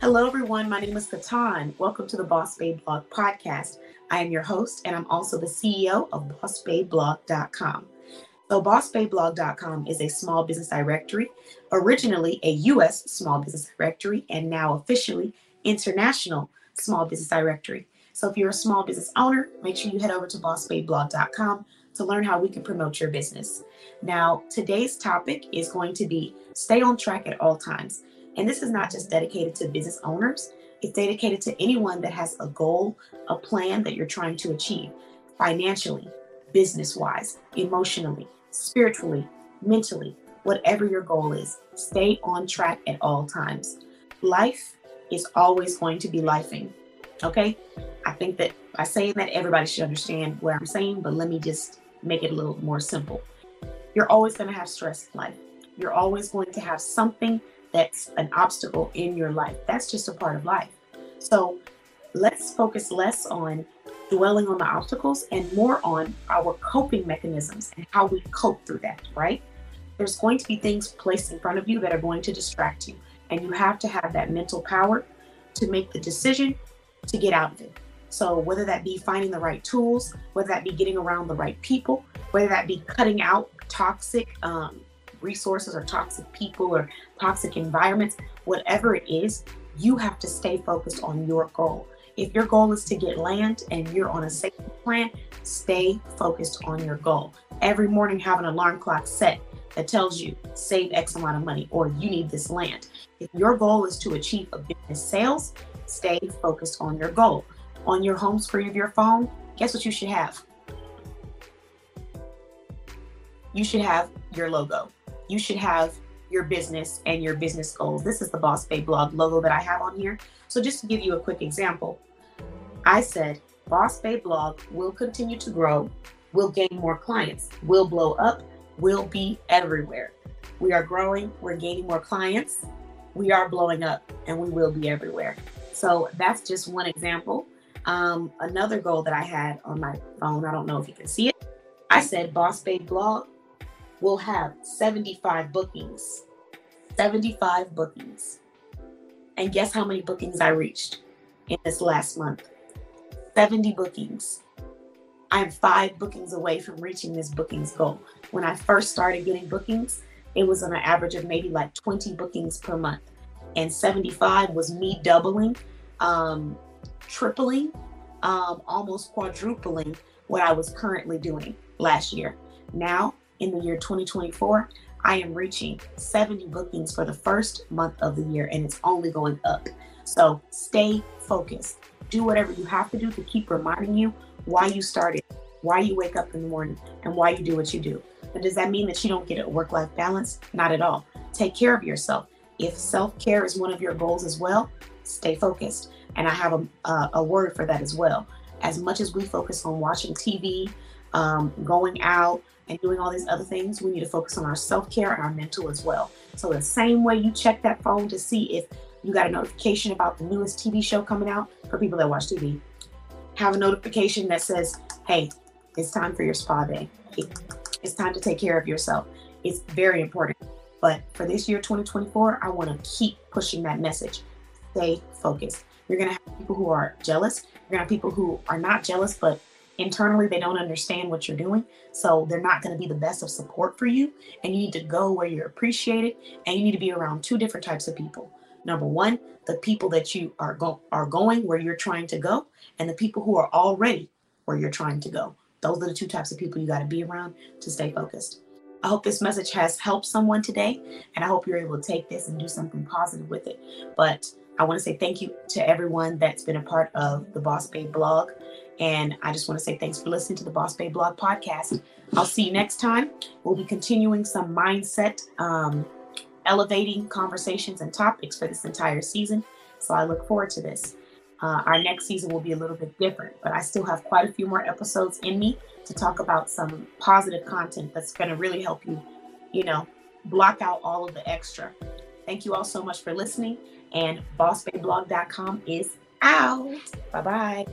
Hello, everyone. My name is KeTohn. Welcome to the Boss Babe Blog podcast. I am your host, and I'm also the CEO of BossBabeBlog.com. So, BossBabeBlog.com is a small business directory, originally a U.S. small business directory, and now officially international small business directory. So, if you're a small business owner, make sure you head over to BossBabeBlog.com to learn how we can promote your business. Now, today's topic is going to be stay on track at all times. And this is not just dedicated to business owners, it's dedicated to anyone that has a goal, a plan that you're trying to achieve financially, business wise, emotionally, spiritually, mentally, whatever your goal is. Stay on track at all times. Life is always going to be lifing. Okay? I think that by saying that, everybody should understand what I'm saying, but let me just make it a little more simple. You're always going to have stress in life. You're always going to have something that's an obstacle in your life. That's just a part of life. So let's focus less on dwelling on the obstacles and more on our coping mechanisms and how we cope through that, right? There's going to be things placed in front of you that are going to distract you. And you have to have that mental power to make the decision to get out of it. So, whether that be finding the right tools, whether that be getting around the right people, whether that be cutting out toxic um, resources or toxic people or toxic environments, whatever it is, you have to stay focused on your goal. If your goal is to get land and you're on a safety plan, stay focused on your goal. Every morning, have an alarm clock set that tells you save X amount of money or you need this land. If your goal is to achieve a business sales, stay focused on your goal. On your home screen of your phone, guess what you should have? You should have your logo you should have your business and your business goals. This is the Boss Babe blog logo that I have on here. So just to give you a quick example, I said Boss Babe blog will continue to grow, will gain more clients, will blow up, will be everywhere. We are growing, we're gaining more clients, we are blowing up, and we will be everywhere. So that's just one example. Um, another goal that I had on my phone, I don't know if you can see it. I said Boss Babe blog will have 75 bookings. 75 bookings. And guess how many bookings I reached in this last month? 70 bookings. I'm five bookings away from reaching this bookings goal. When I first started getting bookings, it was on an average of maybe like 20 bookings per month. And 75 was me doubling, um, tripling, um, almost quadrupling what I was currently doing last year. Now in the year 2024, I am reaching 70 bookings for the first month of the year, and it's only going up. So stay focused. Do whatever you have to do to keep reminding you why you started, why you wake up in the morning, and why you do what you do. But does that mean that you don't get a work life balance? Not at all. Take care of yourself. If self care is one of your goals as well, stay focused. And I have a, a, a word for that as well. As much as we focus on watching TV, um, going out, and doing all these other things, we need to focus on our self care and our mental as well. So, the same way you check that phone to see if you got a notification about the newest TV show coming out for people that watch TV, have a notification that says, hey, it's time for your spa day. It's time to take care of yourself. It's very important. But for this year, 2024, I want to keep pushing that message. Stay focused. You're going to have people who are jealous. You're going to have people who are not jealous, but internally they don't understand what you're doing. So they're not going to be the best of support for you. And you need to go where you're appreciated and you need to be around two different types of people. Number one the people that you are go- are going where you're trying to go and the people who are already where you're trying to go. Those are the two types of people you got to be around to stay focused. I hope this message has helped someone today, and I hope you're able to take this and do something positive with it. But I want to say thank you to everyone that's been a part of the Boss Babe blog. And I just want to say thanks for listening to the Boss Babe Blog podcast. I'll see you next time. We'll be continuing some mindset, um, elevating conversations and topics for this entire season. So I look forward to this. Uh, our next season will be a little bit different, but I still have quite a few more episodes in me to talk about some positive content that's going to really help you, you know, block out all of the extra. Thank you all so much for listening. And bossbabeblog.com is out. Bye bye.